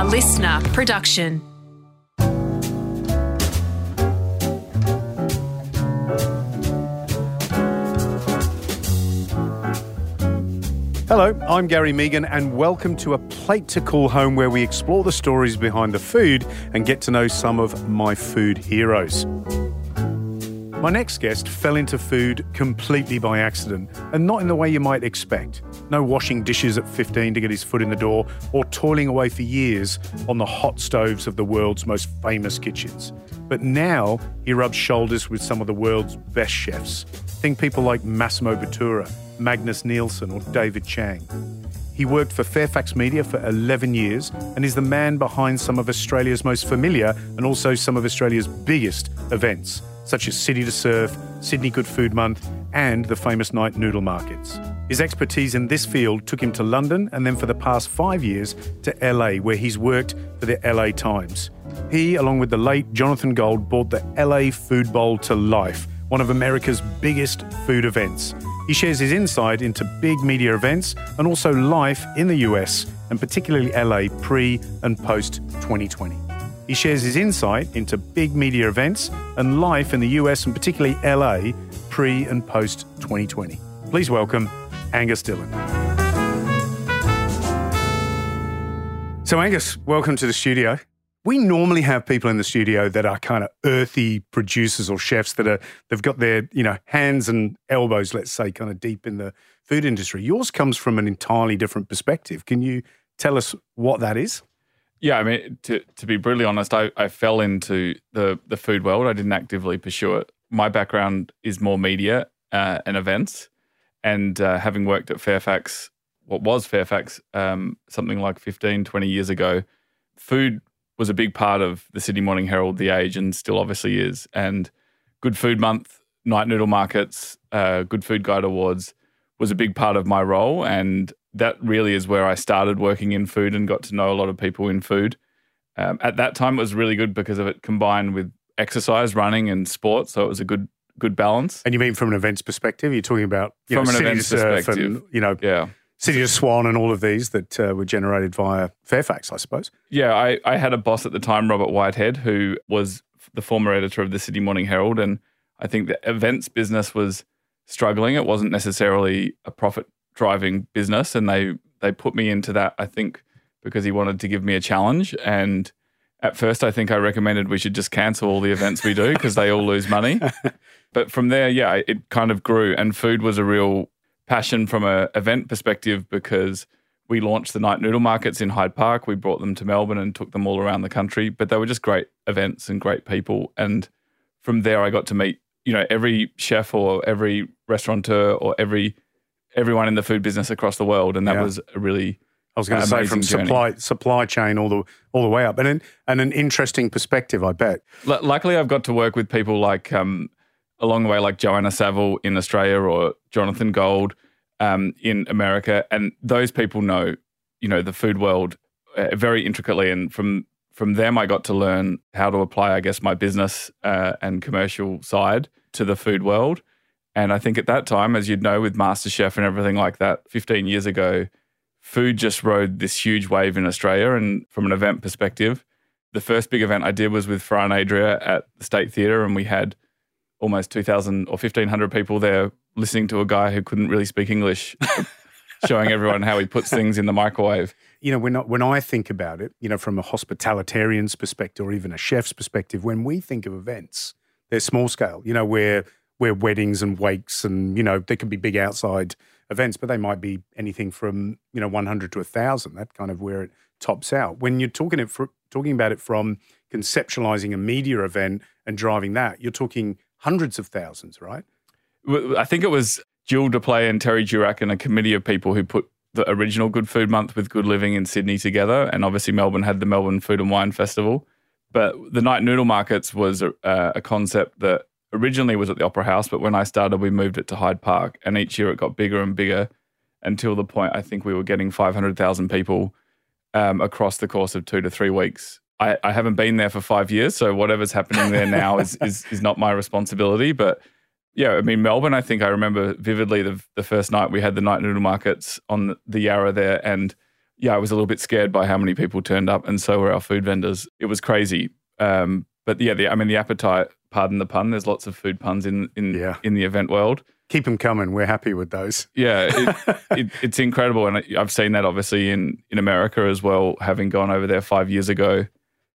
A listener production. Hello, I'm Gary Mehigan, and welcome to A Plate to Call Home, where we explore the stories behind the food and get to know some of my food heroes. My next guest fell into food completely by accident, and not in the way you might expect. No washing dishes at 15 to get his foot in the door, or toiling away for years on the hot stoves of the world's most famous kitchens. But now he rubs shoulders with some of the world's best chefs. Think people like Massimo Bottura, Magnus Nilsson, or David Chang. He worked for Fairfax Media for 11 years and is the man behind some of Australia's most familiar and also some of Australia's biggest events, such as City to Surf, Sydney Good Food Month, and the famous night noodle markets. His expertise in this field took him to London and then for the past five years to LA, where he's worked for the LA Times. He, along with the late Jonathan Gold, brought the LA Food Bowl to life, one of America's biggest food events. He shares his insight into big media events and also life in the US, and particularly LA pre and post 2020. He shares his insight into big media events and life in the US and particularly LA pre and post 2020. Please welcome Angus Dillon. So, Angus, welcome to the studio. We normally have people in the studio that are kind of earthy producers or chefs that are they've got their you know hands and elbows, let's say, kind of deep in the food industry. Yours comes from an entirely different perspective. Can you tell us what that is? Yeah, I mean, to, to be brutally honest, I, I fell into the, the food world. I didn't actively pursue it. My background is more media uh, and events. And uh, having worked at Fairfax, what was Fairfax, um, something like 15, 20 years ago, food was a big part of the Sydney Morning Herald, The Age, and still obviously is. And Good Food Month, Night Noodle Markets, uh, Good Food Guide Awards was a big part of my role. And that really is where I started working in food and got to know a lot of people in food. Um, at that time, it was really good because of it combined with exercise, running, and sport. So it was a good good balance. And you mean from an events perspective? You're talking about from know, an events perspective, and, you know, yeah. City to Surf and all of these that uh, were generated via Fairfax, I suppose. Yeah, I, I had a boss at the time, Robert Whitehead, who was the former editor of the Sydney Morning Herald, and I think the events business was struggling. It wasn't necessarily a profit driving business, and they they put me into that. I think because he wanted to give me a challenge. And at first, I think I recommended we should just cancel all the events we do because they all lose money. But from there, yeah, it kind of grew, and food was a real passion from a event perspective because we launched the night noodle markets in Hyde Park. We brought them to Melbourne and took them all around the country. But they were just great events and great people. And from there, I got to meet you know every chef or every restaurateur or every everyone in the food business across the world, and that Yeah. was a really I was going to say from journey. supply supply chain all the all the way up, and an, and an interesting perspective, I bet. Lu- luckily I've got to work with people like um, along the way, like Joanna Savill in Australia or Jonathan Gold um, in America, and those people know, you know, the food world uh, very intricately, and from from them I got to learn how to apply, I guess, my business uh, and commercial side to the food world. And I think at that time, as you'd know, with MasterChef and everything like that, 15 years ago, food just rode this huge wave in Australia. And from an event perspective, the first big event I did was with Ferran Adrià at the State Theatre, and we had almost 2,000 or 1,500 people there listening to a guy who couldn't really speak English, showing everyone how he puts things in the microwave. You know, when I, when I think about it, you know, from a hospitalitarian's perspective or even a chef's perspective, when we think of events, they're small scale. You know, where where weddings and wakes and you know they can be big outside events, but they might be anything from you know 100 to 1,000. That kind of where it tops out. When you're talking it for, talking about it from conceptualizing a media event and driving that, you're talking hundreds of thousands, right? I think it was Jill Dupleix and Terry Durack and a committee of people who put the original Good Food Month with Good Living in Sydney together. And obviously, Melbourne had the Melbourne Food and Wine Festival. But the night noodle markets was a, uh, a concept that originally was at the Opera House, but when I started, we moved it to Hyde Park. And each year it got bigger and bigger until the point I think we were getting 500,000 people um, across the course of two to three weeks. I, I haven't been there for five years, so whatever's happening there now is, is is not my responsibility. But yeah, I mean Melbourne. I think I remember vividly the the first night we had the night noodle markets on the, the Yarra there, and yeah, I was a little bit scared by how many people turned up, and so were our food vendors. It was crazy. Um, but yeah, the, I mean, the appetite. Pardon the pun. There's lots of food puns in in Yeah. in the event world. Keep them coming. We're happy with those. Yeah, it, it, it's incredible, and I've seen that obviously in in America as well, having gone over there five years ago,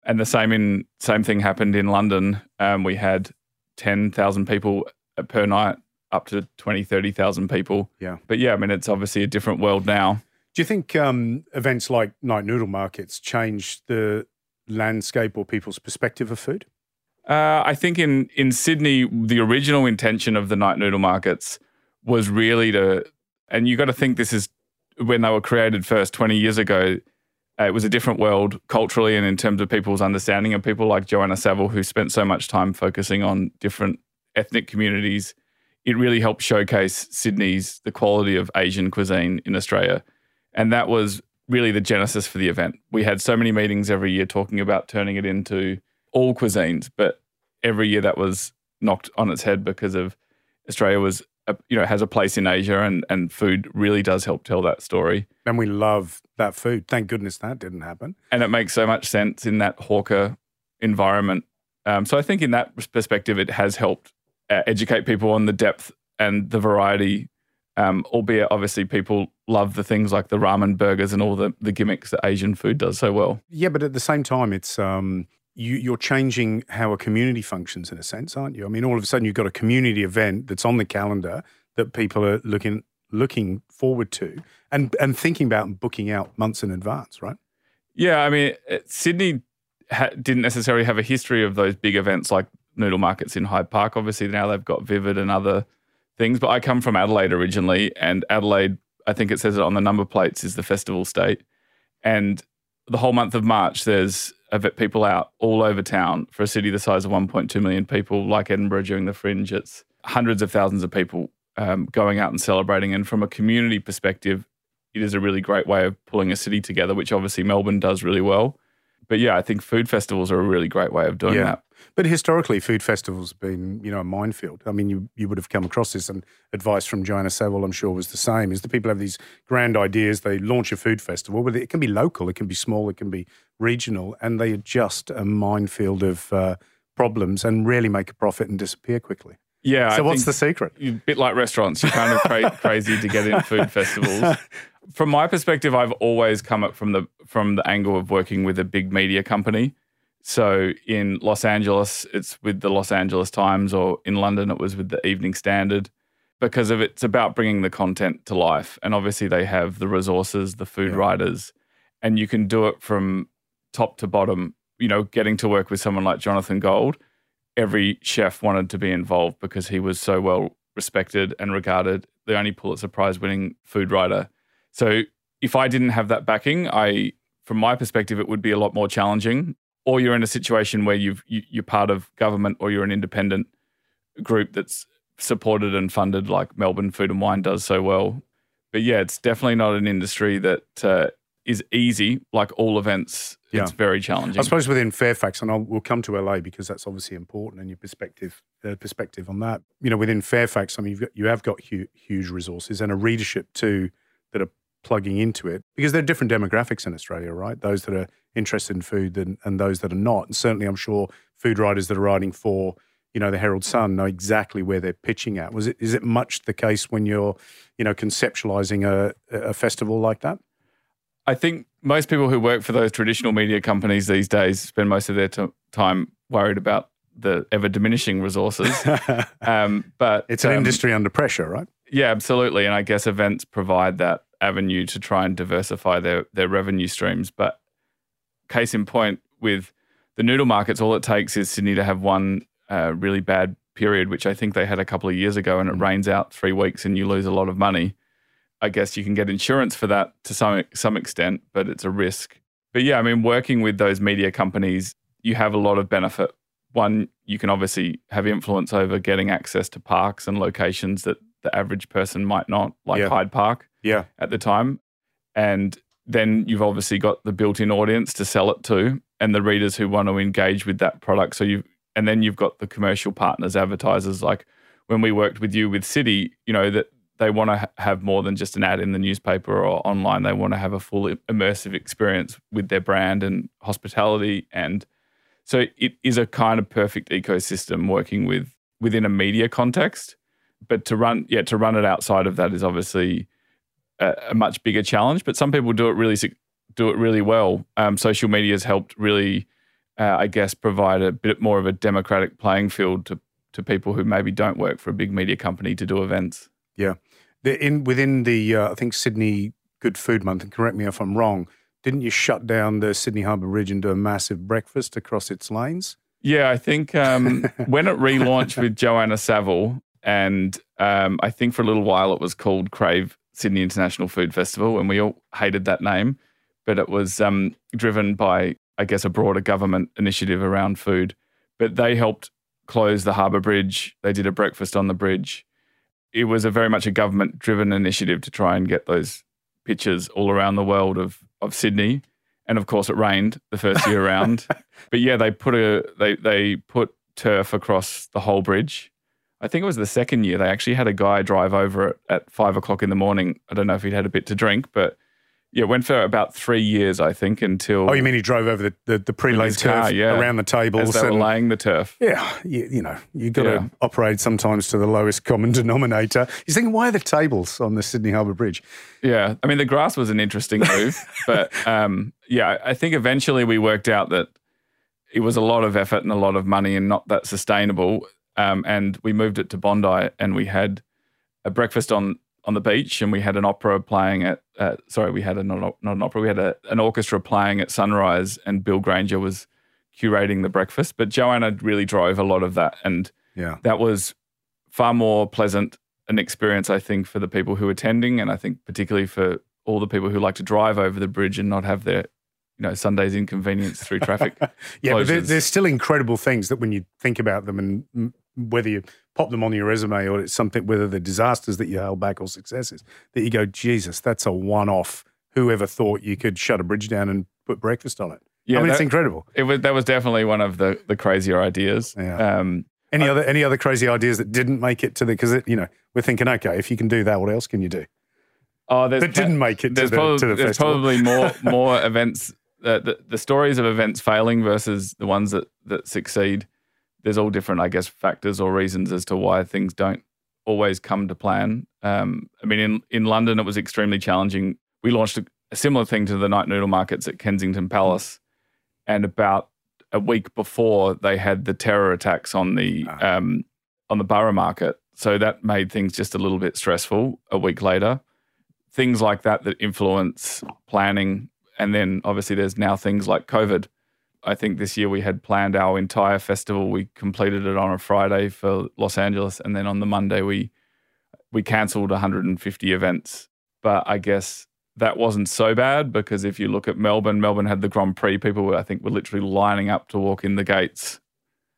and the same in same thing happened in London. Um, we had ten thousand people per night, up to 20, 30,000 people. Yeah. But yeah, I mean, it's obviously a different world now. Do you think um, events like night noodle markets change the landscape or people's perspective of food? Uh, I think in in Sydney, the original intention of the night noodle markets was really to, and you got to think this is when they were created first twenty years ago. Uh, it was a different world culturally and in terms of people's understanding. And people like Joanna Savill, who spent so much time focusing on different ethnic communities, it really helped showcase Sydney's the quality of Asian cuisine in Australia, and that was really the genesis for the event. We had so many meetings every year talking about turning it into all cuisines, but every year that was knocked on its head because of Australia was a, you know has a place in Asia and and food really does help tell that story. And we love that food. Thank goodness that didn't happen. And it makes so much sense in that hawker environment. Um, so I think in that perspective, it has helped uh, educate people on the depth and the variety. Um, albeit obviously people love the things like the ramen burgers and all the, the gimmicks that Asian food does so well. Yeah, but at the same time, it's um, you, you're changing how a community functions in a sense, aren't you? I mean, all of a sudden you've got a community event that's on the calendar that people are looking looking forward to and and thinking about and booking out months in advance, right? Yeah, I mean, uh, Sydney ha- didn't necessarily have a history of those big events like noodle markets in Hyde Park. Obviously, now they've got Vivid and other things. But I come from Adelaide originally, and Adelaide, I think it says it on the number plates, is the festival state. And the whole month of March, there's ev- people out all over town for a city the size of 1.2 million people, like Edinburgh during the Fringe. It's hundreds of thousands of people um, going out and celebrating. And from a community perspective, it is a really great way of pulling a city together, which obviously Melbourne does really well. But yeah, I think food festivals are a really great way of doing Yeah. that. But historically, food festivals have been, you know, a minefield. I mean, you, you would have come across this, and advice from Joanna Savill, I'm sure, was the same. Is that people have these grand ideas, they launch a food festival, but it can be local, it can be small, it can be regional, and they are just a minefield of uh, problems and rarely make a profit and disappear quickly. Yeah. so I what's the secret? a bit like restaurants, you're kind of cra- crazy to get in food festivals. From my perspective, I've always come up from the from the angle of working with a big media company. So in Los Angeles, it's with the Los Angeles Times, or in London, it was with the Evening Standard, because of it's about bringing the content to life. And obviously, they have the resources, the food Yeah. writers, and you can do it from top to bottom. You know, getting to work with someone like Jonathan Gold, every chef wanted to be involved because he was so well respected and regarded, the only Pulitzer Prize winning food writer. So if I didn't have that backing, I, from my perspective, it would be a lot more challenging. Or you're in a situation where you've, you, you're part of government or you're an independent group that's supported and funded, like Melbourne Food and Wine does so well. But yeah, it's definitely not an industry that uh, is easy. Like all events, it's very challenging. I suppose within Fairfax, and I'll, we'll come to LA because that's obviously important and your perspective uh, perspective on that. You know, within Fairfax, I mean, you've got, you have got huge, huge resources and a readership too that are plugging into it because there are different demographics in Australia, right? Those that are interested in food and, and those that are not. And certainly, I'm sure food writers that are writing for you know the Herald Sun know exactly where they're pitching at. Was it is it much the case when you're you know conceptualizing a, a festival like that? I think most people who work for those traditional media companies these days spend most of their t- time worried about the ever diminishing resources. um, but it's an um, industry under pressure, right? Yeah, absolutely. And I guess events provide that avenue to try and diversify their their revenue streams. But case in point, with the noodle markets, all it takes is Sydney to have one uh, really bad period, which I think they had a couple of years ago, and it rains out three weeks and you lose a lot of money. I guess you can get insurance for that to some some extent, but it's a risk. But yeah, I mean, working with those media companies, you have a lot of benefit. One, you can obviously have influence over getting access to parks and locations that the average person might not, like Yeah. Hyde Park Yeah, at the time. And then you've obviously got the built-in audience to sell it to and the readers who want to engage with that product. So you and then you've got the commercial partners, advertisers like when we worked with you with City, you know, that they want to ha- have more than just an ad in the newspaper or online. They want to have a full immersive experience with their brand and hospitality. And so it is a kind of perfect ecosystem working with within a media context. But to run, yeah, to run it outside of that is obviously a, a much bigger challenge. But some people do it really do it really well. Um, social media has helped really, uh, I guess, provide a bit more of a democratic playing field to to people who maybe don't work for a big media company to do events. Yeah, the, in within the uh, I think Sydney Good Food Month, and correct me if I'm wrong. Didn't you shut down the Sydney Harbour Bridge and do a massive breakfast across its lanes? Yeah, I think um, when it relaunched with Joanna Savill, and um, I think for a little while it was called Crave Sydney International Food Festival, and we all hated that name, but it was um, driven by, I guess, a broader government initiative around food. But they helped close the harbour bridge. They did a breakfast on the bridge. It was a very much a government driven initiative to try and get those pictures all around the world of of Sydney. And of course, it rained the first year around. But yeah, they put a they they put turf across the whole bridge. I think it was the second year they actually had a guy drive over it at five o'clock in the morning. I don't know if he'd had a bit to drink, but yeah, went for about three years, I think, until. Oh, you mean he drove over the, the, the pre-laid turf car, yeah. around the tables? As they and, were laying the turf. Yeah, you, you know, you've got Yeah. to operate sometimes to the lowest common denominator. You're thinking, why are the tables on the Sydney Harbour Bridge? Yeah, I mean the grass was an interesting move, but um, yeah, I think eventually we worked out that it was a lot of effort and a lot of money and not that sustainable. Um, and we moved it to Bondi, and we had a breakfast on on the beach, and we had an opera playing at. Uh, sorry, we had a not, not an opera. We had a, an orchestra playing at sunrise, and Bill Granger was curating the breakfast. But Joanna really drove a lot of that, and Yeah. that was far more pleasant an experience, I think, for the people who were attending, and I think particularly for all the people who like to drive over the bridge and not have their, you know, Sundays inconvenience through traffic. Yeah, but there's still incredible things that when you think about them and whether you pop them on your resume or it's something, whether they're disasters that you held back or successes, that you go, Jesus, that's a one off. Whoever thought you could shut a bridge down and put breakfast on it? Yeah, I mean, it's incredible. It was that was definitely one of the the crazier ideas. Yeah. Um, Any other any other crazy ideas that didn't make it to the because you know we're thinking okay if you can do that what else can you do oh, there's that didn't make it to the, probably, to the there's festival probably more more events. Uh, the, the stories of events failing versus the ones that that succeed. There's all different, I guess, factors or reasons as to why things don't always come to plan. Um, I mean, in in London, it was extremely challenging. We launched a, a similar thing to the night noodle markets at Kensington Palace, and about a week before they had the terror attacks on the Ah. um, on the borough market. So that made things just a little bit stressful. A week later, things like that that influence planning, and then obviously there's now things like COVID. I think this year we had planned our entire festival. We completed it on a Friday for Los Angeles, and then on the Monday we we cancelled 150 events. But I guess that wasn't so bad because if you look at Melbourne, Melbourne had the Grand Prix. People were, I think, were literally lining up to walk in the gates.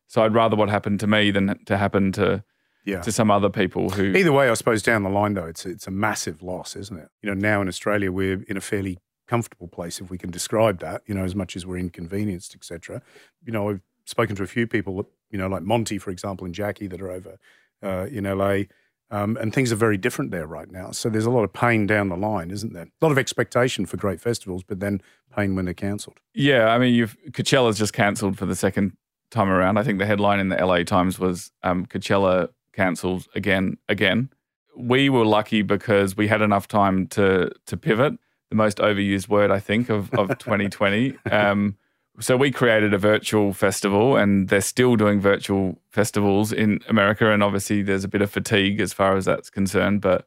So I'd rather what happened to me than to happen to yeah to some other people who. either way I suppose down the line though it's it's a massive loss isn't it you know now in Australia we're in a fairly comfortable place if we can describe that you know as much as we're inconvenienced etc you know I've spoken to a few people you know like Monty for example and Jackie that are over uh, in LA um, and things are very different there right now so there's a lot of pain down the line isn't there a lot of expectation for great festivals but then pain when they're cancelled Yeah, I mean, you've Coachella's just cancelled for the second time around. I think the headline in the LA Times was um, Coachella cancelled again, again. We were lucky because we had enough time to to pivot. The most overused word, I think, of of 2020. Um, so we created a virtual festival, and they're still doing virtual festivals in America. And obviously, there's a bit of fatigue as far as that's concerned. But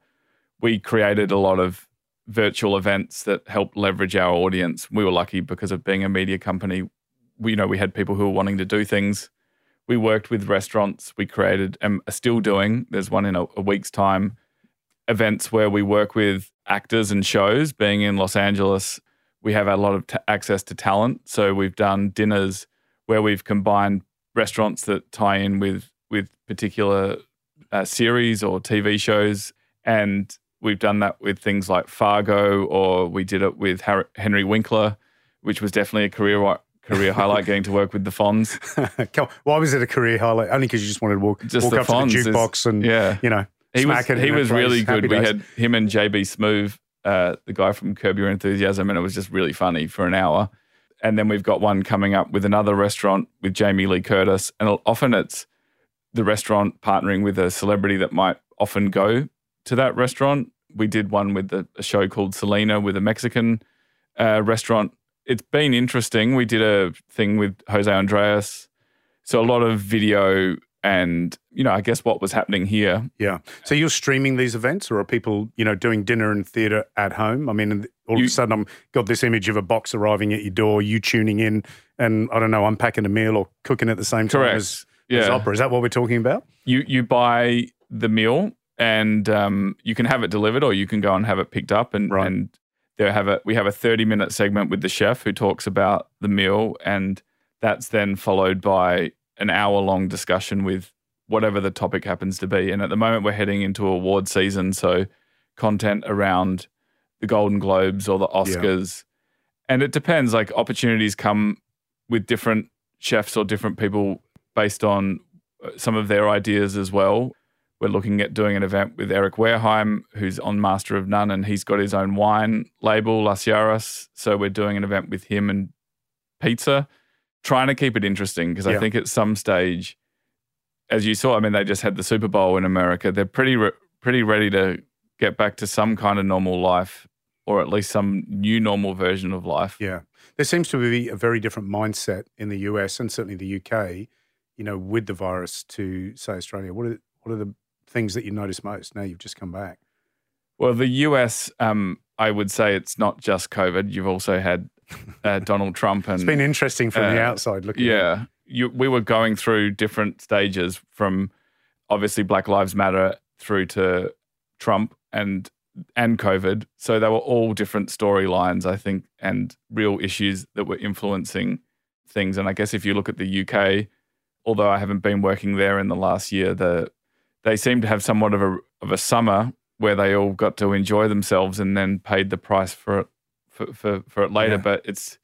we created a lot of virtual events that helped leverage our audience. We were lucky because of being a media company. We you know we had people who were wanting to do things. We worked with restaurants. We created and are still doing. There's one in a, a week's time. Events where we work with actors and shows. Being in Los Angeles, we have a lot of ta access to talent. So we've done dinners where we've combined restaurants that tie in with with particular uh, series or TV shows, and we've done that with things like Fargo, or we did it with Har- Henry Winkler, which was definitely a career career highlight. Getting to work with the Fonz, Why was it a career highlight? Only because you just wanted to walk, Just walk up to the Fonz is- jukebox and yeah. you know he was smack it in he was really Happy good. We days. had him and JB Smoove, uh, the guy from Curb Your Enthusiasm, and it was just really funny for an hour. And then we've got one coming up with another restaurant with Jamie Lee Curtis, and often it's the restaurant partnering with a celebrity that might often go to that restaurant. We did one with the, a show called Selena with a Mexican uh, restaurant. It's been interesting. We did a thing with José Andrés, so a lot of video and you know, I guess what was happening here Yeah. So you're streaming these events, or are people, you know, doing dinner and theatre at home? I mean, all of a sudden, I'm got this image of a box arriving at your door, you tuning in, and I don't know, unpacking a meal or cooking at the same time Correct. as, as Yeah. opera. Is that what we're talking about? you you buy the meal and um, you can have it delivered or you can go and have it picked up and Right. and they have a we have a 30 minute segment with the chef who talks about the meal and that's then followed by an hour long discussion with whatever the topic happens to be and at the moment we're heading into award season so content around the golden globes or the oscars and it depends like opportunities come with different chefs or different people based on uh, some of their ideas as well. We're looking at doing an event with Eric Wareheim, who's on Master of None, and he's got his own wine label, Las Jaras. So we're doing an event with him and pizza, trying to keep it interesting because Yeah. I think at some stage, as you saw, I mean, they just had the Super Bowl in America. They're pretty re- pretty ready to get back to some kind of normal life, or at least some new normal version of life. Yeah. There seems to be a very different mindset in the US and certainly the UK, you know, with the virus to, say, Australia. What are, what are the things that you notice most now you've just come back? Well, the US, um, I would say it's not just COVID. You've also had uh, Donald Trump and It's been interesting from the uh, outside looking. in. yeah, you, we were going through different stages from obviously Black Lives Matter through to Trump and and COVID. So they were all different storylines, I think, and real issues that were influencing things. And I guess if you look at the UK, although I haven't been working there in the last year, the they seem to have somewhat of a of a summer where they all got to enjoy themselves and then paid the price for it for for, for it later. Yeah. But it's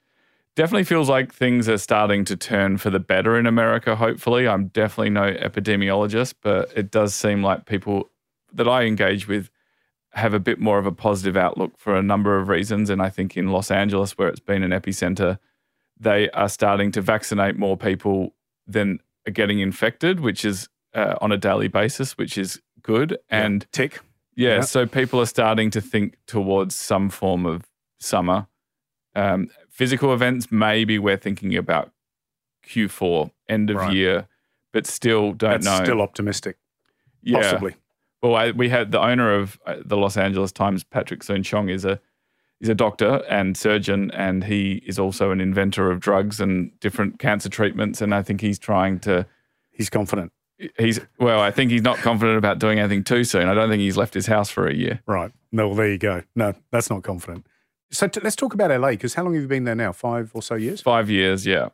definitely feels like things are starting to turn for the better in America. Hopefully, I'm definitely no epidemiologist, but it does seem like people that I engage with have a bit more of a positive outlook for a number of reasons. And I think in Los Angeles, where it's been an epicenter, they are starting to vaccinate more people than are getting infected, which is uh, on a daily basis, which is good. And Tick. yeah, Yeah. so people are starting to think towards some form of summer. Um, physical events, maybe we're thinking about Q4, end of Right. year, but still don't That's know. still optimistic, yeah. possibly. Well, I, we had the owner of uh, the Los Angeles Times, Patrick Soon-Shiong, is a he's a doctor and surgeon, and he is also an inventor of drugs and different cancer treatments. And I think he's trying to. He's confident. He's well. I think he's not confident about doing anything too soon. I don't think he's left his house for a year. Right. No, well, there you go. No, that's not confident. So t- let's talk about LA because how long have you been there now? Five or so years? Five years, yeah.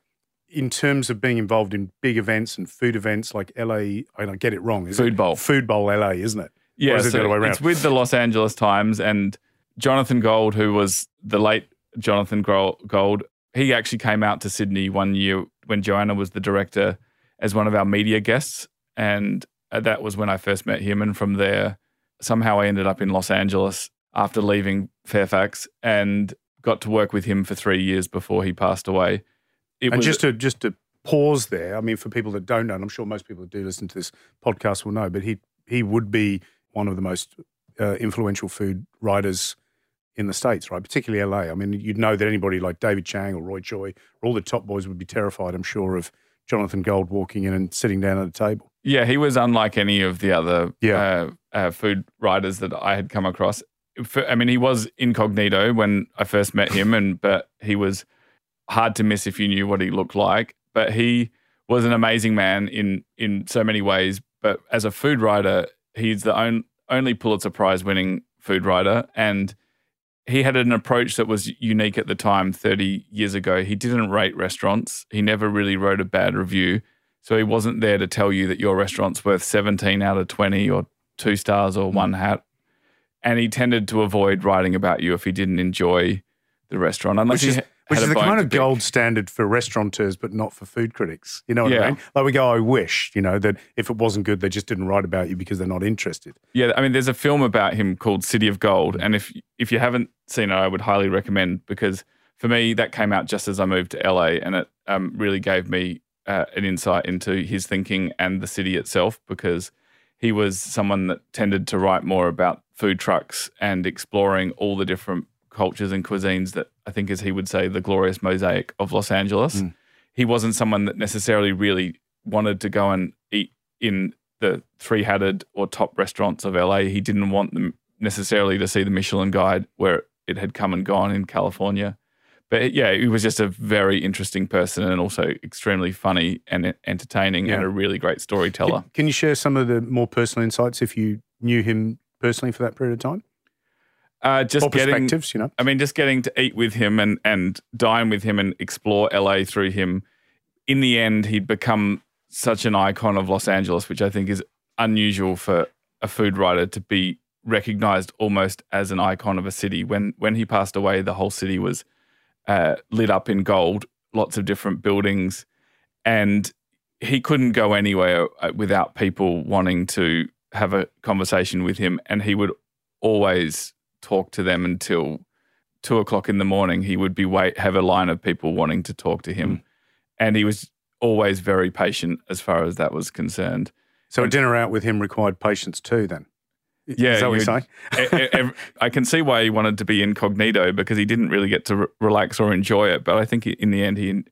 In terms of being involved in big events and food events like LA, I don't get it wrong. Is Food it? Bowl. Food Bowl LA, isn't it? Yeah, is it the other way around? it's with the Los Angeles Times and Jonathan Gold, who was the late Jonathan Gold. He actually came out to Sydney one year when Joanna was the director as one of our media guests, and uh, that was when I first met him. And from there, somehow I ended up in Los Angeles after leaving Fairfax and got to work with him for three years before he passed away. It and just to just to pause there, I mean, for people that don't know, and I'm sure most people that do listen to this podcast will know, but he he would be one of the most uh, influential food writers in the states, right? Particularly LA. I mean, you'd know that anybody like David Chang or Roy Choi or all the top boys would be terrified, I'm sure, of Jonathan Gold walking in and sitting down at a table. Yeah, he was unlike any of the other Yeah. uh, uh, food writers that I had come across. For- I mean, he was incognito when I first met him, and but he was hard to miss if you knew what he looked like. But he was an amazing man in in so many ways. But as a food writer, he's the on, only Pulitzer Prize winning food writer, and he had an approach that was unique at the time. Thirty years ago, he didn't rate restaurants. He never really wrote a bad review. So he wasn't there to tell you that your restaurant's worth 17 out of 20 or two stars or one mm. hat. And he tended to avoid writing about you if he didn't enjoy the restaurant unless which is, which is the kind of gold standard for restaurateurs, but not for food critics. You know what I Yeah. mean? Like we go, I wish, you know, that if it wasn't good, they just didn't write about you because they're not interested. Yeah, I mean, there's a film about him called City of Gold, and if if you haven't seen it, I would highly recommend because for me that came out just as I moved to LA, and it um, really gave me uh, an insight into his thinking and the city itself because he was someone that tended to write more about food trucks and exploring all the different cultures and cuisines that I think, as he would say, the glorious mosaic of Los Angeles. Mm. He wasn't someone that necessarily really wanted to go and eat in the three hatted or top restaurants of LA. He didn't want them necessarily to see the Michelin guide where it had come and gone in California. But yeah, he was just a very interesting person and also extremely funny and entertaining and a really great storyteller. Can, can you share some of the more personal insights if you knew him personally for that period of time? Uh, just or getting, perspectives, you know? I mean, just getting to eat with him and, and dine with him and explore LA through him. In the end, he'd become such an icon of Los Angeles, which I think is unusual for a food writer to be recognized almost as an icon of a city. When when he passed away, the whole city was uh, lit up in gold, lots of different buildings, and he couldn't go anywhere uh, without people wanting to have a conversation with him, and he would always talk to them until two o'clock in the morning. He would be wait have a line of people wanting to talk to him, and he was always very patient as far as that was concerned. So a dinner out with him required patience too, then? Yeah, Is that what you're saying? I can see why he wanted to be incognito because he didn't really get to re- relax or enjoy it. But I think in the end, he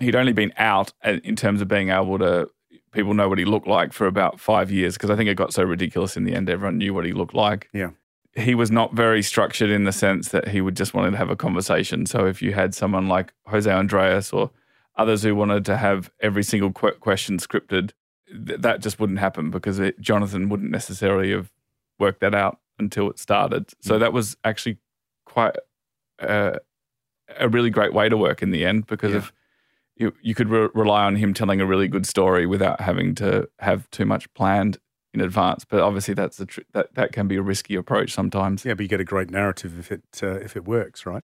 he'd only been out uh, in terms of being able to people know what he looked like for about five years because I think it got so ridiculous in the end. Everyone knew what he looked like. Yeah. He was not very structured in the sense that he would just wanted to have a conversation. So if you had someone like José Andrés or others who wanted to have every single question scripted, th- that just wouldn't happen because it, Jonathan wouldn't necessarily have worked that out until it started. So that was actually quite uh, a really great way to work in the end because Yeah. of you, you could re- rely on him telling a really good story without having to have too much planned in advance. But obviously, that's a tr- that that can be a risky approach sometimes. Yeah, but you get a great narrative if it uh, if it works, right?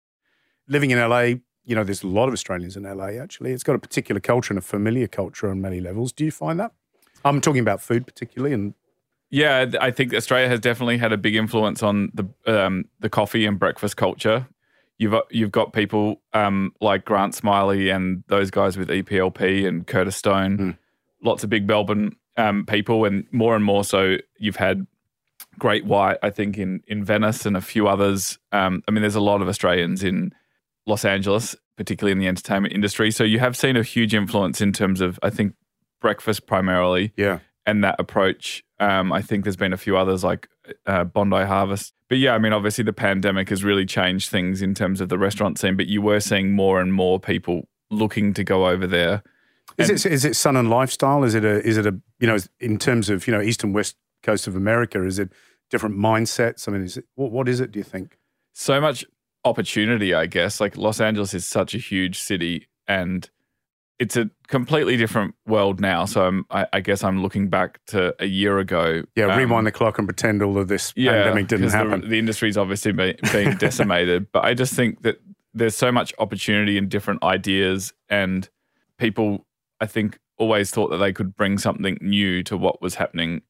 Living in LA, you know, there's a lot of Australians in LA. Actually, it's got a particular culture and a familiar culture on many levels. Do you find that? I'm talking about food particularly, and Yeah, I think Australia has definitely had a big influence on the um, the coffee and breakfast culture. You've got- you've got people um, like Grant Smillie and those guys with EPLP and Curtis Stone, Mm. lots of big Melbourne um, people, and more and more so. You've had Great White, I think, in in Venice and a few others. Um, I mean, there's a lot of Australians in Los Angeles, particularly in the entertainment industry. So you have seen a huge influence in terms of, I think, breakfast primarily yeah, and that approach. Um, I think there's been a few others like uh, Bondi Harvest. But yeah, I mean, obviously the pandemic has really changed things in terms of the restaurant scene, but you were seeing more and more people looking to go over there. is it is it sun and lifestyle? Is it a is it a you know in terms of you know east and west coast of America? Is it different mindsets? I mean, is it what what is it? Do you think? So much opportunity, I guess. Like Los Angeles is such a huge city and it's a completely different world now. So I'm, I, I guess I'm looking back to a year ago. Yeah, Um, rewind the clock and pretend all of this pandemic didn't because the- happen. The, industry's obviously be, being decimated, but I just think that there's so much opportunity and different ideas, and people, I think, always thought that they could bring something new to what was happening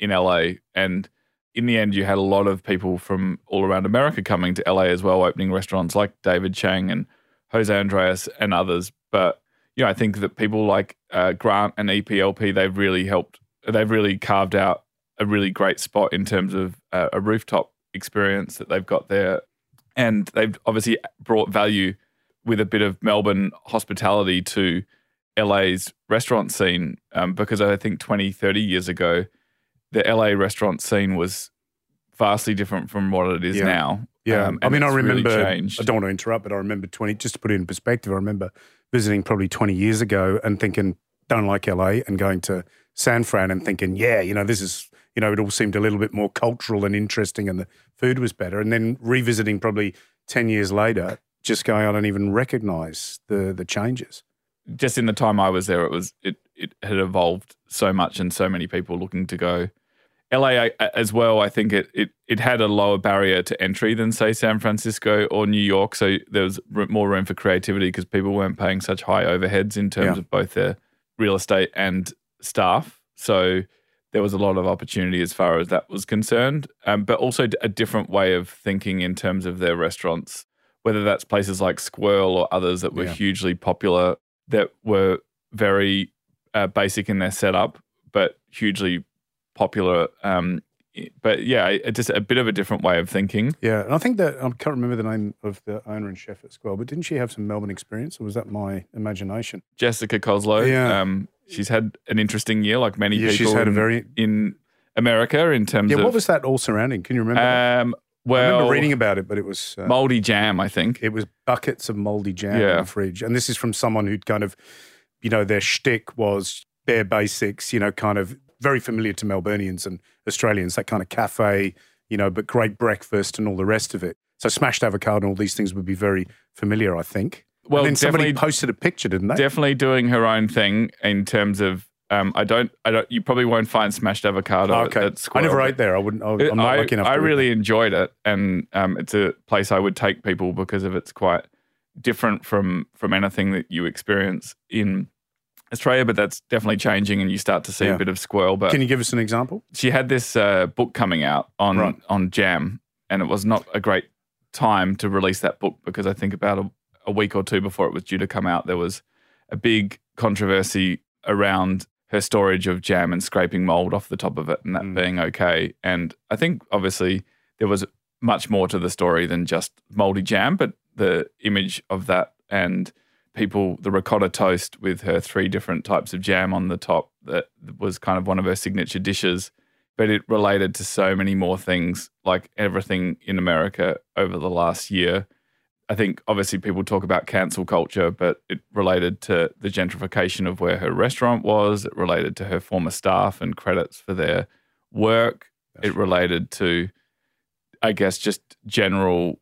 in LA. And in the end, you had a lot of people from all around America coming to LA as well, opening restaurants like David Chang and José Andrés and others. But you know, I think that people like uh, Grant and EPLP, they've really helped. They've really carved out a really great spot in terms of uh, a rooftop experience that they've got there, and they've obviously brought value with a bit of Melbourne hospitality to LA's restaurant scene. Um, because I think 20, 30 years ago, the LA restaurant scene was vastly different from what it is Yeah. now. Yeah, Um, I mean, I it's really remember. I don't want to interrupt, but I remember twenty. Just to put it in perspective, I remember visiting probably twenty years ago and thinking, "Don't like LA," and going to San Fran and thinking, "Yeah, you know, this is." You know, it all seemed a little bit more cultural and interesting, and the food was better. And then revisiting probably ten years later, just going, "I don't even recognize the the changes." just in the time I was there, it was it it had evolved so much, and so many people looking to go. LA as well, I think it, it, it had a lower barrier to entry than, say, San Francisco or New York. So there was more room for creativity because people weren't paying such high overheads in terms Yeah. of both their real estate and staff. So there was a lot of opportunity as far as that was concerned, um, but also a different way of thinking in terms of their restaurants, whether that's places like Squirrel or others that were Yeah. hugely popular, that were very uh, basic in their setup, but hugely popular. Um, but yeah, just a bit of a different way of thinking. Yeah, and I think that I can't remember the name of the owner and chef at Squirrel, but didn't she have some Melbourne experience, or was that my imagination? Jessica Koslow, Yeah. um, she's had an interesting year, like many Yeah, people she's had a in, very in America in terms yeah. of. What was that all surrounding? Can you remember? um, I remember reading about it, but it was uh, moldy jam, I think. it was buckets of moldy jam in the fridge, and this is from someone who'd kind of, you know, their shtick was bare basics, you know, kind of very familiar to Melburnians and Australians, that kind of cafe, you know, but great breakfast and all the rest of it. So smashed avocado and all these things would be very familiar, I think. Well, and then somebody posted a picture, didn't they? definitely doing her own thing in terms of. Um, I don't. I don't. You probably won't find smashed avocado. at- okay, I never ate there. I wouldn't. I, I'm not I, lucky enough. I really enjoyed it, and um, it's a place I would take people because of it's quite different from from anything that you experience in Australia. But that's definitely changing, and you start to see Yeah. a bit of squirrel. But Can you give us an example? she had this uh, book coming out on Right. on Jam, and it was not a great time to release that book because I think about a, a week or two before it was due to come out, there was a big controversy around her storage of jam and scraping mold off the top of it, and that Mm. being okay. And I think obviously there was much more to the story than just moldy jam, but the image of that and people the ricotta toast with her three different types of jam on the top that was kind of one of her signature dishes but it related to so many more things like everything in america over the last year. I think obviously people talk about cancel culture but it related to the gentrification of where her restaurant was. It related to her former staff and credits for their work. That's it related to i guess just general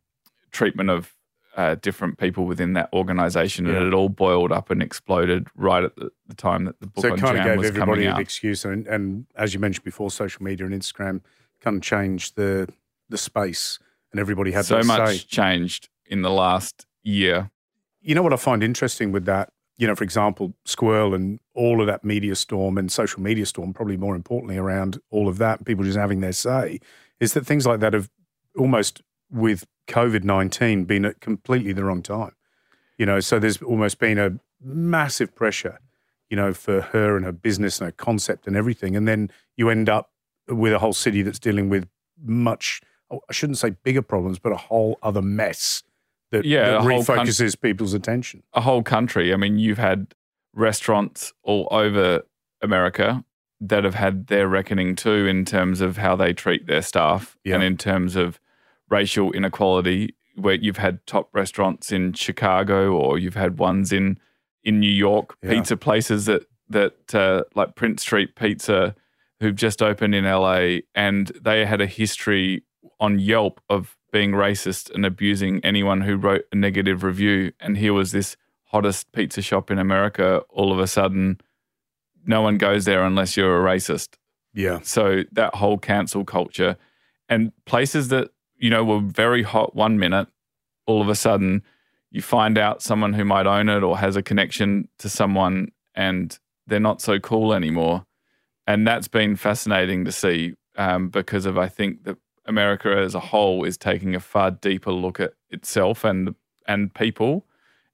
treatment of uh, different people within that organization, Yeah. and it all boiled up and exploded right at the, the time that the book So it kind of gave everybody an out. excuse, and, and as you mentioned before, social media and Instagram kind of changed the the space, and everybody had so much say. changed in the last year. You know what I find interesting with that? You know, for example, Squirrel and all of that media storm and social media storm, probably more importantly around all of that, people just having their say, is that things like that have almost with COVID 19 been at completely the wrong time. You know, so there's almost been a massive pressure, you know, for her and her business and her concept and everything. And then you end up with a whole city that's dealing with much, oh, I shouldn't say bigger problems, but a whole other mess that, Yeah, that refocuses people's attention. a whole country. I mean, you've had restaurants all over America that have had their reckoning too in terms of how they treat their staff Yeah. and in terms of racial inequality. Where you've had top restaurants in Chicago or you've had ones in in New York, Yeah. pizza places that that uh, like Prince Street Pizza, who've just opened in LA, and they had a history on Yelp of being racist and abusing anyone who wrote a negative review. And here was this hottest pizza shop in America. All of a sudden, no one goes there unless you're a racist. Yeah. So that whole cancel culture and places that, you know, were very hot one minute, all of a sudden you find out someone who might own it or has a connection to someone and they're not so cool anymore. And that's been fascinating to see um, because of, I think, that America as a whole is taking a far deeper look at itself and and people.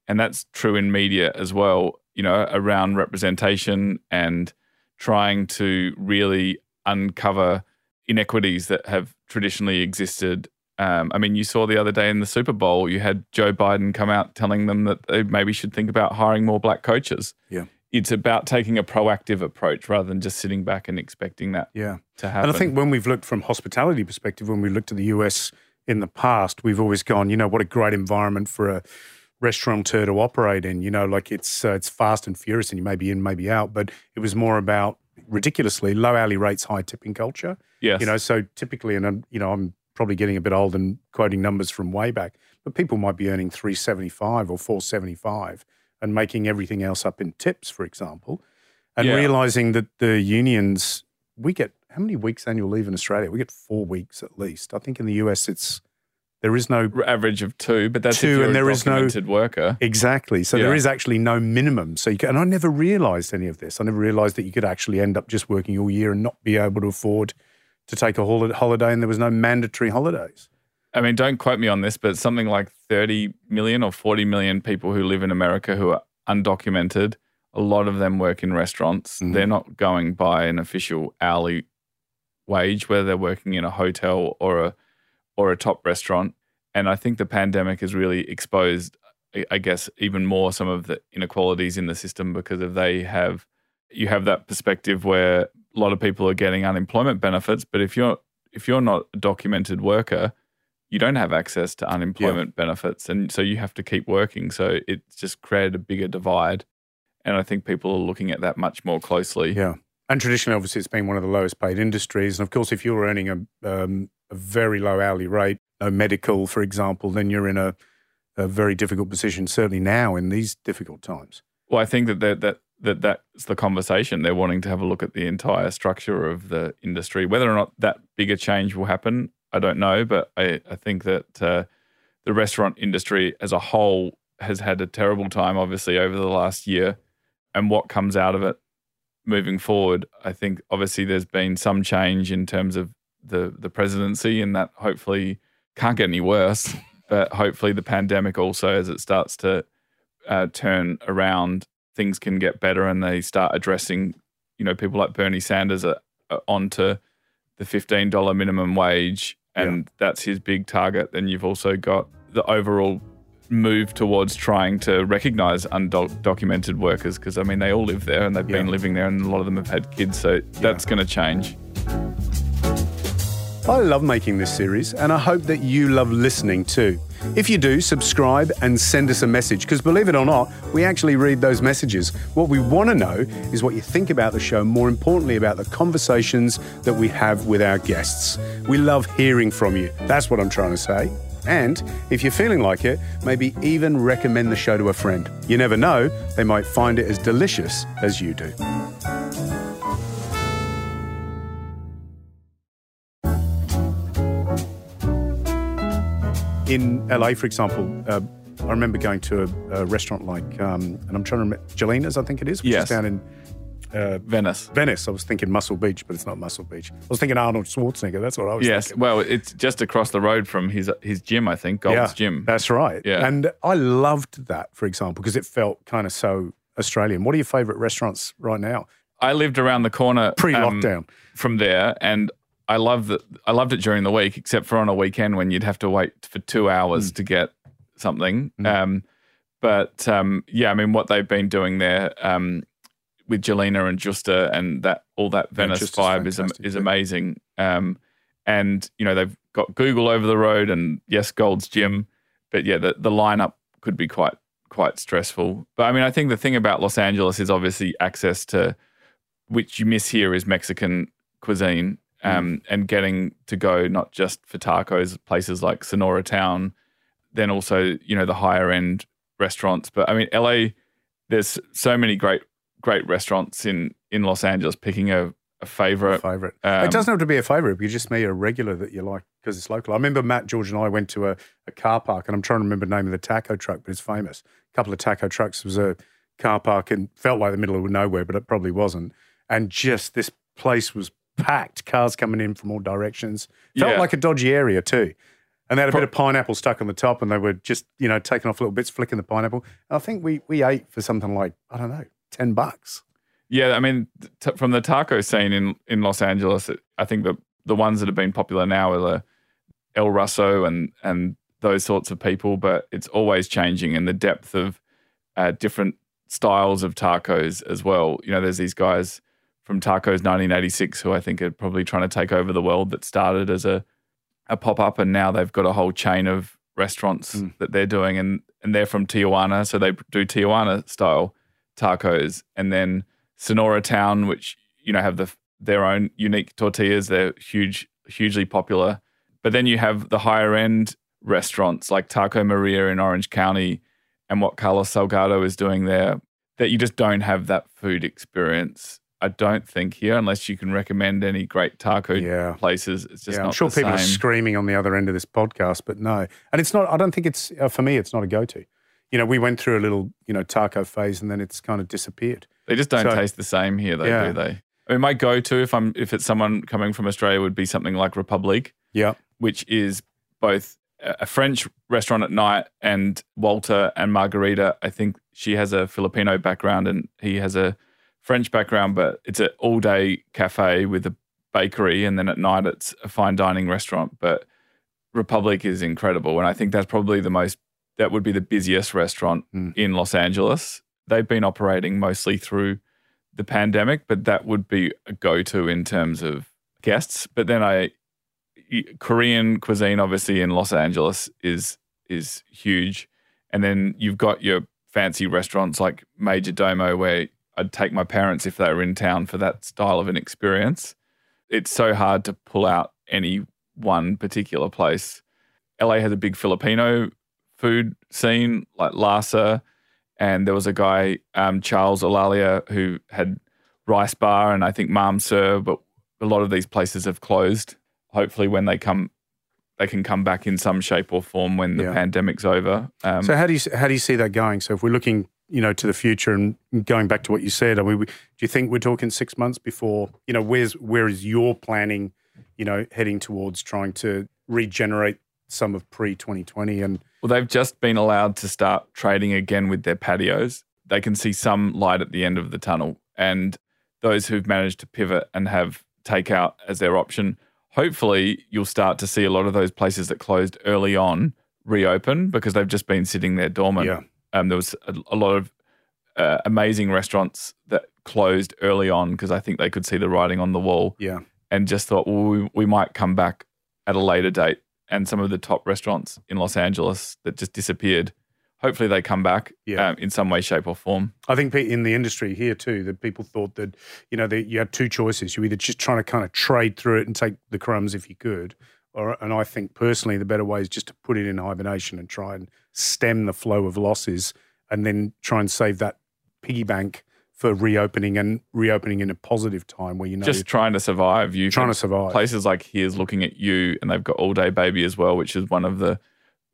And that's true in media as well, you know, around representation and trying to really uncover inequities that have traditionally existed. Um, I mean, you saw the other day in the Super Bowl, you had Joe Biden come out telling them that they maybe should think about hiring more black coaches. Yeah. It's about taking a proactive approach rather than just sitting back and expecting that Yeah. to happen. And I think when we've looked from hospitality perspective, when we looked at the US in the past, we've always gone, you know, what a great environment for a restaurateur to operate in. You know, like it's uh, it's fast and furious, and you may be in, maybe out. But it was more about ridiculously low hourly rates, high tipping culture. yes. You know, so typically, and you know, I'm probably getting a bit old and quoting numbers from way back, but people might be earning three seventy five or four seventy five and making everything else up in tips, for example, and Yeah. realizing that the unions we get how many weeks annual leave in Australia? We get four weeks at least. I think in the US it's there is no average of two, but that's Two, if you're and a there is no- worker. exactly. So there Yeah. is actually no minimum. So you can, and I never realised any of this. I never realised that you could actually end up just working all year and not be able to afford to take a holiday, and there was no mandatory holidays. I mean, don't quote me on this, but something like 30 million or 40 million people who live in America who are undocumented, a lot of them work in restaurants. Mhm. They're not going by an official hourly wage, whether they're working in a hotel or a or a top restaurant. And I think the pandemic has really exposed, I- I guess, even more some of the inequalities in the system because of they have you have that perspective where a lot of people are getting unemployment benefits, but if you're if you're not a documented worker, you don't have access to unemployment benefits, and so you have to keep working. So it's just created a bigger divide, and I think people are looking at that much more closely. Yeah. And traditionally, obviously, it's been one of the lowest paid industries. And of course, if you're earning a, um, a very low hourly rate, no medical, for example, then you're in a, a very difficult position, certainly now in these difficult times. Well, I think that that that that that's the conversation. They're wanting to have a look at the entire structure of the industry. Whether or not that bigger change will happen, I don't know. But I, I think that uh, the restaurant industry as a whole has had a terrible time, obviously, over the last year. And what comes out of it moving forward, I think obviously there's been some change in terms of the the presidency, and that hopefully can't get any worse. But hopefully, the pandemic also, as it starts to uh, turn around, things can get better, and they start addressing, you know, people like Bernie Sanders are, are onto the fifteen dollar minimum wage, and that's his big target. Then you've also got the overall move towards trying to recognize undocumented workers because I mean they all live there and they've been living there and a lot of them have had kids so that's going to change. I love making this series, and I hope that you love listening too. If you do, subscribe and send us a message, because believe it or not, we actually read those messages. What we want to know is what you think about the show, more importantly, about the conversations that we have with our guests. We love hearing from you. That's what I'm trying to say. And if you're feeling like it, maybe even recommend the show to a friend. You never know, they might find it as delicious as you do. In LA, for example, uh, I remember going to a, a restaurant like, um, and I'm trying to remember, Gjelina's, I think it is, which Yes. is down in uh, Venice. Venice. I was thinking Muscle Beach, but it's not Muscle Beach. I was thinking Arnold Schwarzenegger. That's what I was Yes, thinking. well, it's just across the road from his his gym, I think, Gold's yeah, Gym. That's right. Yeah. And I loved that, for example, because it felt kind of so Australian. What are your favourite restaurants right now? I lived around the corner Pre um, lockdown. from there, and I loved that. I loved it during the week, except for on a weekend when you'd have to wait for two Mm. hours to get something. Um, but um, yeah, I mean, what they've been doing there um, with Gjelina and Gjusta and that all that Venice Gjusta's vibe is am- is amazing. Um, and you know they've got Google over the road, and yes, Gold's Gym. But yeah, the the lineup could be quite quite stressful. But I mean, I think the thing about Los Angeles is obviously access to which you miss here is Mexican cuisine um, and getting to go not just for tacos, places like Sonora Town, then also, you know, the higher end restaurants. But I mean, LA, there's so many great, great restaurants in, in Los Angeles picking a, a favorite. Favourite. Um, it doesn't have to be a favourite. You just meet a regular that you like because it's local. I remember Matt, George, and I went to a, a car park, and I'm trying to remember the name of the taco truck, but it's famous. A couple of taco trucks. Was a car park and felt like the middle of nowhere, but it probably wasn't. And just this place was packed, cars coming in from all directions. Felt Yeah. like a dodgy area too. And they had a bit of pineapple stuck on the top, and they were just, you know, taking off little bits, flicking the pineapple. And I think we we ate for something like I don't know, ten bucks. Yeah, I mean, t- from the taco scene in, in Los Angeles, it, I think the the ones that have been popular now are the El Ruso and and those sorts of people, but it's always changing and the depth of uh, different styles of tacos as well. You know, there's these guys from Tacos 1986 who I think are probably trying to take over the world that started as a a pop up and now they've got a whole chain of restaurants Mm. that they're doing and and they're from Tijuana, so they do Tijuana style tacos and then Sonora Town, which you know have the their own unique tortillas. They're huge, hugely popular. But then you have the higher end restaurants like Taco Maria in Orange County, and what Carlos Salgado is doing there. That you just don't have that food experience I don't think here, unless you can recommend any great taco Yeah. places. It's just yeah, I'm sure people are screaming on the other end of this podcast, but no. And it's not, I don't think it's, uh, for me, it's not a go to. You know, we went through a little, you know, taco phase and then it's kind of disappeared. They just don't So- taste the same here, though, Yeah. do they? I mean, my go-to if I'm if it's someone coming from Australia would be something like République, Yeah. which is both a French restaurant at night and Walter and Margarita. I think she has a Filipino background and he has a French background, but it's an all-day cafe with a bakery, and then at night it's a fine dining restaurant. But République is incredible, and I think that's probably the most that would be the busiest restaurant Mm. in Los Angeles. They've been operating mostly through the pandemic, but that would be a go-to in terms of guests. But then I Korean cuisine obviously in Los Angeles is is huge. And then you've got your fancy restaurants like Majordomo where I'd take my parents if they were in town for that style of an experience. It's so hard to pull out any one particular place. LA has a big Filipino food scene like LASA and there was a guy um, Charles Olalia who had Rice Bar and I think Ma'am Sir, but a lot of these places have closed. Hopefully, when they come, they can come back in some shape or form when the Yeah. pandemic's over. Um, So how do you how do you see that going? So if we're looking, you know, to the future and going back to what you said, I mean, we- do you think we're talking six months before? You know, where's where is your planning? You know, heading towards trying to regenerate some of pre twenty twenty and well, they've just been allowed to start trading again with their patios. They can see some light at the end of the tunnel, and those who've managed to pivot and have takeout as their option, hopefully, you'll start to see a lot of those places that closed early on reopen because they've just been sitting there dormant. Yeah. Um, there was a, a lot of uh, amazing restaurants that closed early on because I think they could see the writing on the wall yeah, and just thought, well, we, we might come back at a later date. And some of the top restaurants in Los Angeles that just disappeared, hopefully they come back Yeah. um, in some way, shape, or form. I think in the industry here too, that people thought that you know that you had two choices. You either just trying to kind of trade through it and take the crumbs if you could, or and I think personally the better way is just to put it in hibernation and try and stem the flow of losses, and then try and save that piggy bank for reopening and reopening in a positive time where you know just trying to survive. You trying to survive. places like here's looking at you, and they've got All Day Baby as well, which is one of the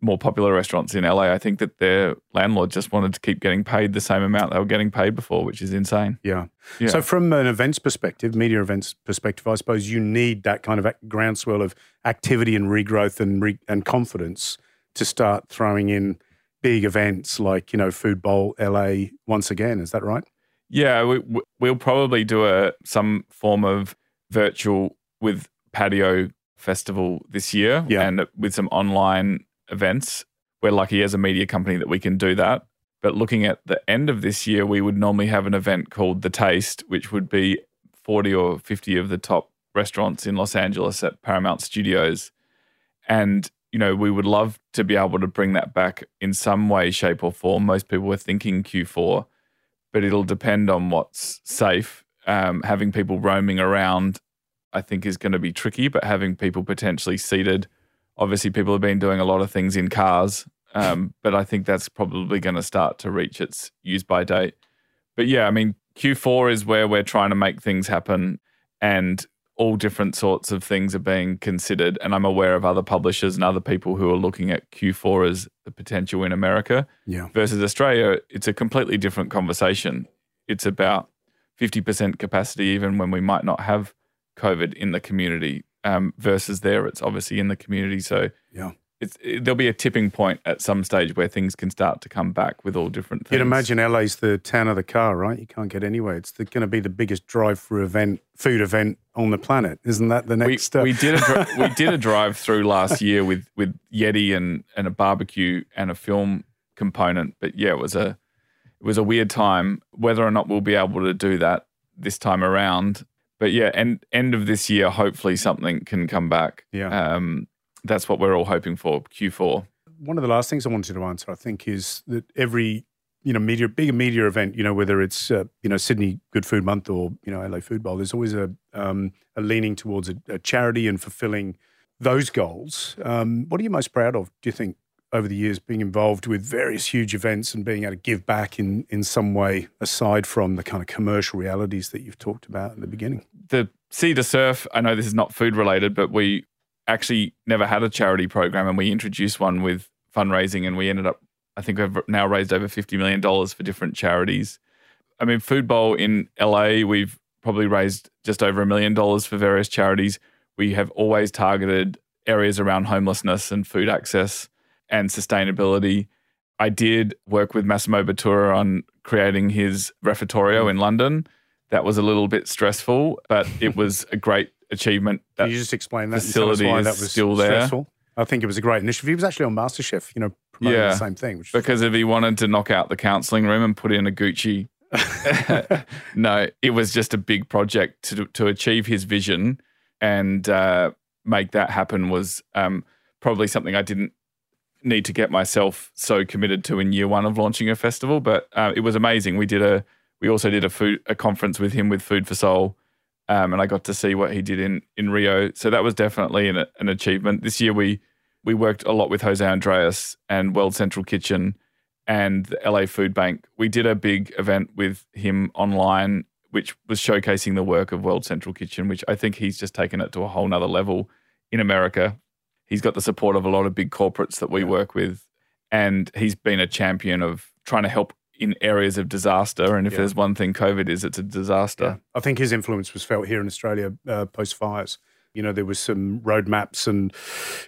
more popular restaurants in LA. I think that their landlord just wanted to keep getting paid the same amount they were getting paid before, which is insane. Yeah. Yeah. So, from an events perspective, media events perspective, I suppose you need that kind of groundswell of activity and regrowth and re- and confidence to start throwing in big events like you know Food Bowl LA once again. Is that right? Yeah, we, we- we'll probably do a some form of virtual with patio festival this year, Yeah. and with some online events. We're lucky as a media company that we can do that. But looking at the end of this year, we would normally have an event called The Taste, which would be 40 or 50 of the top restaurants in Los Angeles at Paramount Studios. And, you know, we would love to be able to bring that back in some way, shape, or form. Most people were thinking Q4 but it'll depend on what's safe. Um, having people roaming around, I think, is going to be tricky, but having people potentially seated, obviously, people have been doing a lot of things in cars, um, but I think that's probably going to start to reach its use by date. But yeah, I mean, Q4 is where we're trying to make things happen, and all different sorts of things are being considered. And I'm aware of other publishers and other people who are looking at Q4 as the potential in America Yeah. versus Australia, it's a completely different conversation. It's about 50% capacity, even when we might not have COVID in the community, um, versus there, it's obviously in the community. So Yeah. it's, it, there'll be a tipping point at some stage where things can start to come back with all different things. You'd imagine LA's the town of the car, right? You can't get anywhere. It's going to be the biggest drive-through event, food event on the planet. Isn't that the next we, step? we did a we did a drive through last year with with Yeti and and a barbecue and a film component, but yeah, it was a it was a weird time. Whether or not we'll be able to do that this time around, but yeah, end end of this year, hopefully something can come back. Yeah. um, that's what we're all hoping for. Q4. one of the last things I wanted to answer, I think, is that every you know media, big media event, you know, whether it's uh, you know Sydney Good Food Month or you know LA Food Bowl, there's always a um, a leaning towards a, a charity and fulfilling those goals. Um, what are you most proud of? Do you think over the years being involved with various huge events and being able to give back in, in some way aside from the kind of commercial realities that you've talked about in the beginning? The City to Surf, I know this is not food related, but we actually never had a charity program and we introduced one with fundraising and we ended up, I think we've now raised over $50 million for different charities. I mean, Food Bowl in LA, we've probably raised just over a million dollars for various charities. We have always targeted areas around homelessness and food access and sustainability. I did work with Massimo Bottura on creating his Refettorio in London. That was a little bit stressful, but it was a great achievement. Can you just explain that? Facility why that was still there. stressful? I think it was a great initiative. He was actually on MasterChef, you know, promoting Yeah. the same thing. Which because if he wanted to knock out the counselling room and put in a Gucci. no, it was just a big project to to achieve his vision and uh, make that happen was um, probably something I didn't need to get myself so committed to in year one of launching a festival. But uh, it was amazing. We did a we also did a food a conference with him with Food for Soul. Um, and I got to see what he did in, in Rio, so that was definitely an, an achievement. This year we we worked a lot with José Andrés and World Central Kitchen and the LA Food Bank. We did a big event with him online, which was showcasing the work of World Central Kitchen, which I think he's just taken it to a whole nother level in America. He's got the support of a lot of big corporates that we work with, and he's been a champion of trying to help in areas of disaster. And if Yeah. there's one thing COVID is, it's a disaster. Yeah. I think his influence was felt here in Australia uh, post fires. You know, there was some roadmaps and,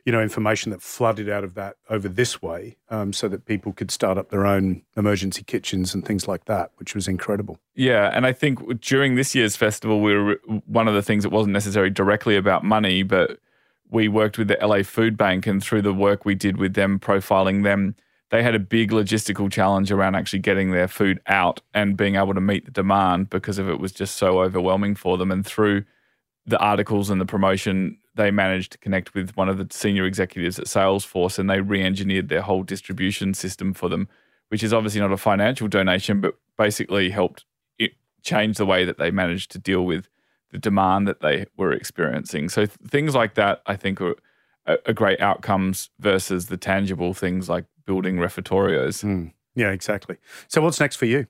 you know, information that flooded out of that over this way um, so that people could start up their own emergency kitchens and things like that, which was incredible. Yeah, and I think during this year's festival, we were one of the things that wasn't necessarily directly about money, but we worked with the LA Food Bank, and through the work we did with them, profiling them, they had a big logistical challenge around actually getting their food out and being able to meet the demand because of it was just so overwhelming for them. And through the articles and the promotion, they managed to connect with one of the senior executives at Salesforce, and they re-engineered their whole distribution system for them, which is obviously not a financial donation, but basically helped it change the way that they managed to deal with the demand that they were experiencing. So th- things like that, I think, are, are great outcomes versus the tangible things like building Refettorios. Mm. Yeah, exactly. So, what's next for you?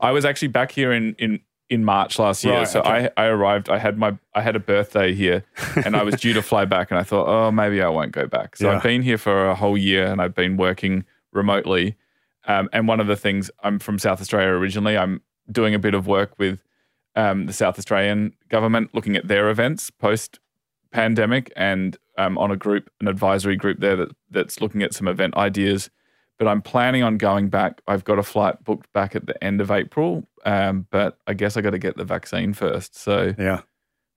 I was actually back here in in in March last year. Right, so okay. I I arrived. I had my I had a birthday here, and I was due to fly back. And I thought, oh, maybe I won't go back. So Yeah. I've been here for a whole year, and I've been working remotely. Um, and one of the things I'm from South Australia originally. I'm doing a bit of work with um, the South Australian government, looking at their events post pandemic, and um, on a group, an advisory group there that that's looking at some event ideas but I'm planning on going back. I've got a flight booked back at the end of April, um, but I guess I got to get the vaccine first. So Yeah.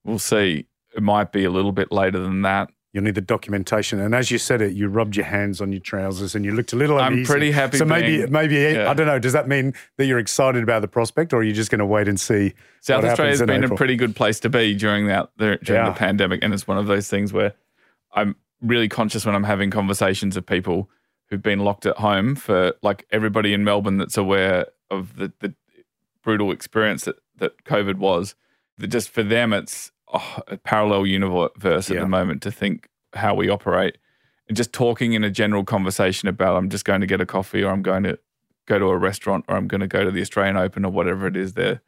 we'll see. It might be a little bit later than that. You'll need the documentation. And as you said it, you rubbed your hands on your trousers and you looked a little I'm uneasy. pretty happy So maybe, being- maybe yeah. I don't know. Does that mean that you're excited about the prospect or are you just going to wait and see South happens in been April? a pretty good place to be during that the, during Yeah. the pandemic, and it's one of those things where I'm really conscious when I'm having conversations of people who've been locked at home for like everybody in Melbourne that's aware of the, the brutal experience that, that COVID was. That just for them, it's oh, a parallel universe at Yeah. the moment to think how we operate, and just talking in a general conversation about I'm just going to get a coffee or I'm going to go to a restaurant or I'm going to go to the Australian Open or whatever it is there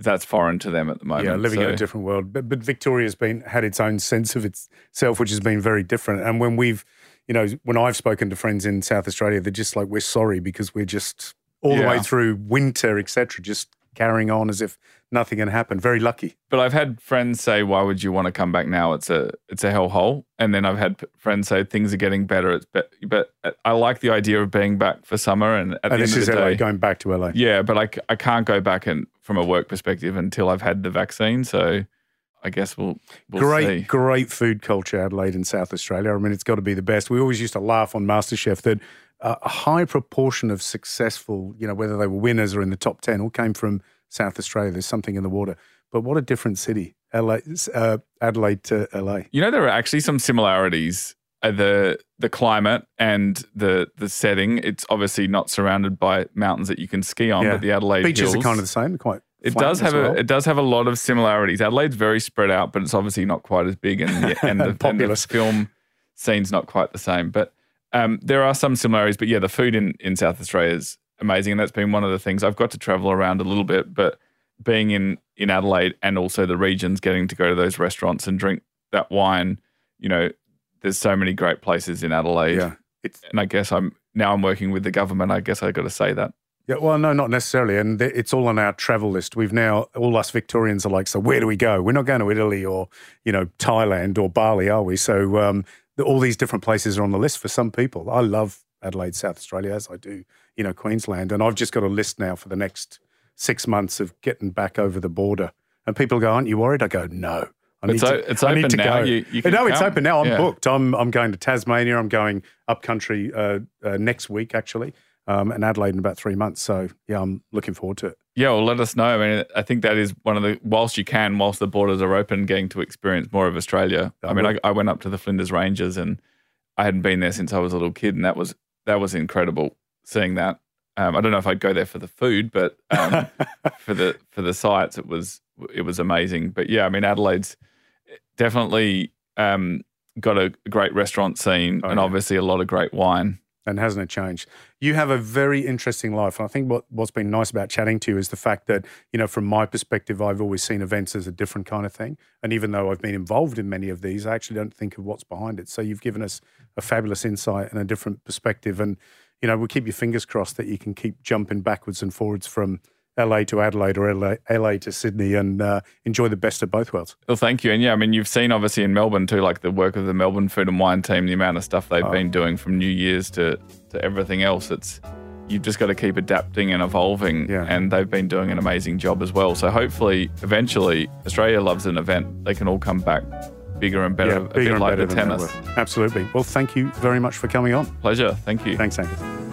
that's foreign to them at the moment. Yeah, living in a different world. But but Victoria's been had its own sense of itself, which has been very different. And when we've, you know, when I've spoken to friends in South Australia, they're just like, we're sorry because we're just all the way through winter, etc., just carrying on as if nothing had happened. Very lucky. But I've had friends say, "Why would you want to come back now? It's a it's a hellhole." And then I've had friends say things are getting better. It's be- but I like the idea of being back for summer. And at the And end this of is the LA, day, going back to LA. yeah. But i can't go back and from a work perspective until I've had the vaccine. So I guess we'll, we'll great, see. great food culture, Adelaide and South Australia. I mean, it's got to be the best. We always used to laugh on MasterChef that uh, a high proportion of successful, you know, whether they were winners or in the top 10, all came from South Australia. There's something in the water. But what a different city, LA, uh, Adelaide to LA. You know, there are actually some similarities. Uh, the the climate and the the setting. It's obviously not surrounded by mountains that you can ski on, Yeah. but the Adelaide Beaches hills, are kind of the same, quite. It does have well. a it does have a lot of similarities. Adelaide's very spread out, but it's obviously not quite as big, and the, and, the, and the film scene's not quite the same. But Um, there are some similarities, but yeah, the food in, in South Australia is amazing. And that's been one of the things I've got to travel around a little bit, but being in, in Adelaide and also the regions, getting to go to those restaurants and drink that wine, you know, there's so many great places in Adelaide. Yeah. It's, and I guess I'm now I'm working with the government. I guess I got to say that. Yeah, well, no, not necessarily. And th- it's all on our travel list. We've now, all us Victorians are like, so where do we go? We're not going to Italy or, you know, Thailand or Bali, are we? So um, all these different places are on the list for some people. I love Adelaide, South Australia, as I do, you know, Queensland. And I've just got a list now for the next six months of getting back over the border. And people go, aren't you worried? I go, no. I It's, o- it's open now. You, you can no, it's come. open now. I'm Yeah. booked. I'm I'm going to Tasmania. I'm going up country uh, uh, next week actually, um, and Adelaide in about three months. So yeah, I'm looking forward to it. Yeah, well, let us know. I mean, I think that is one of the whilst you can, whilst the borders are open, getting to experience more of Australia. I mean, I, I went up to the Flinders Ranges, and I hadn't been there since I was a little kid, and that was that was incredible seeing that. Um, I don't know if I'd go there for the food, but um, for the for the sights, it was it was amazing. But yeah, I mean, Adelaide's definitely um, got a great restaurant scene, Oh, and yeah. obviously a lot of great wine. And hasn't it changed? You have a very interesting life. And I think what, what's been nice about chatting to you is the fact that, you know, from my perspective, I've always seen events as a different kind of thing. And even though I've been involved in many of these, I actually don't think of what's behind it. So you've given us a fabulous insight and a different perspective. And, you know, we'll keep your fingers crossed that you can keep jumping backwards and forwards from LA to Adelaide or LA, LA to Sydney and uh, enjoy the best of both worlds. Well, thank you. And yeah, I mean, you've seen obviously in Melbourne too, like the work of the Melbourne Food and Wine team, the amount of stuff they've been doing from New Year's to, to everything else. It's you've just got to keep adapting and evolving. Yeah. And they've been doing an amazing job as well. So hopefully, eventually, Australia loves an event. They can all come back bigger and better, a bigger bit and like better the tennis. Absolutely. Well, thank you very much for coming on. Pleasure. Thank you. Thanks, Angus.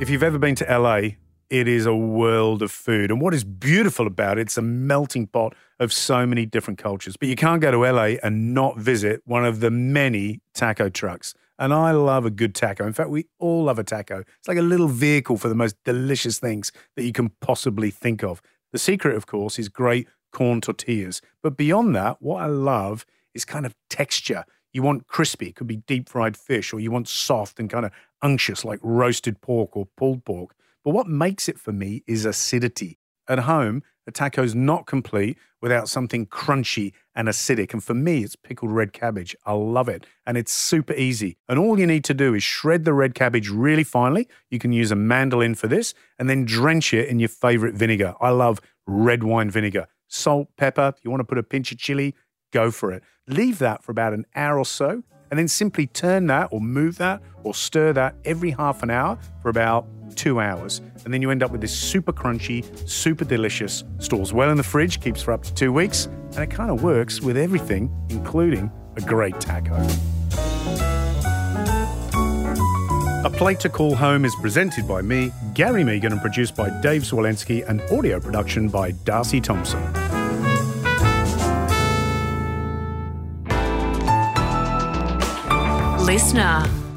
If you've ever been to LA, it is a world of food. And what is beautiful about it, it's a melting pot of so many different cultures. But you can't go to LA and not visit one of the many taco trucks. And I love a good taco. In fact, we all love a taco. It's like a little vehicle for the most delicious things that you can possibly think of. The secret, of course, is great corn tortillas. But beyond that, what I love is kind of texture. You want crispy, it could be deep fried fish, or you want soft and kind of unctuous, like roasted pork or pulled pork. But what makes it for me is acidity. At home, a taco's not complete without something crunchy and acidic. And for me, it's pickled red cabbage. I love it. And it's super easy. And all you need to do is shred the red cabbage really finely. You can use a mandolin for this and then drench it in your favorite vinegar. I love red wine vinegar. Salt, pepper. if You want to put a pinch of chili? Go for it. Leave that for about an hour or so and then simply turn that or move that or stir that every half an hour for about two hours. And then you end up with this super crunchy, super delicious, stores well in the fridge, keeps for up to two weeks, and it kind of works with everything, including a great taco. A Plate to Call Home is presented by me, Gary Mehigan, and produced by Dave Swolensky, and audio production by Darcy Thompson. Listener.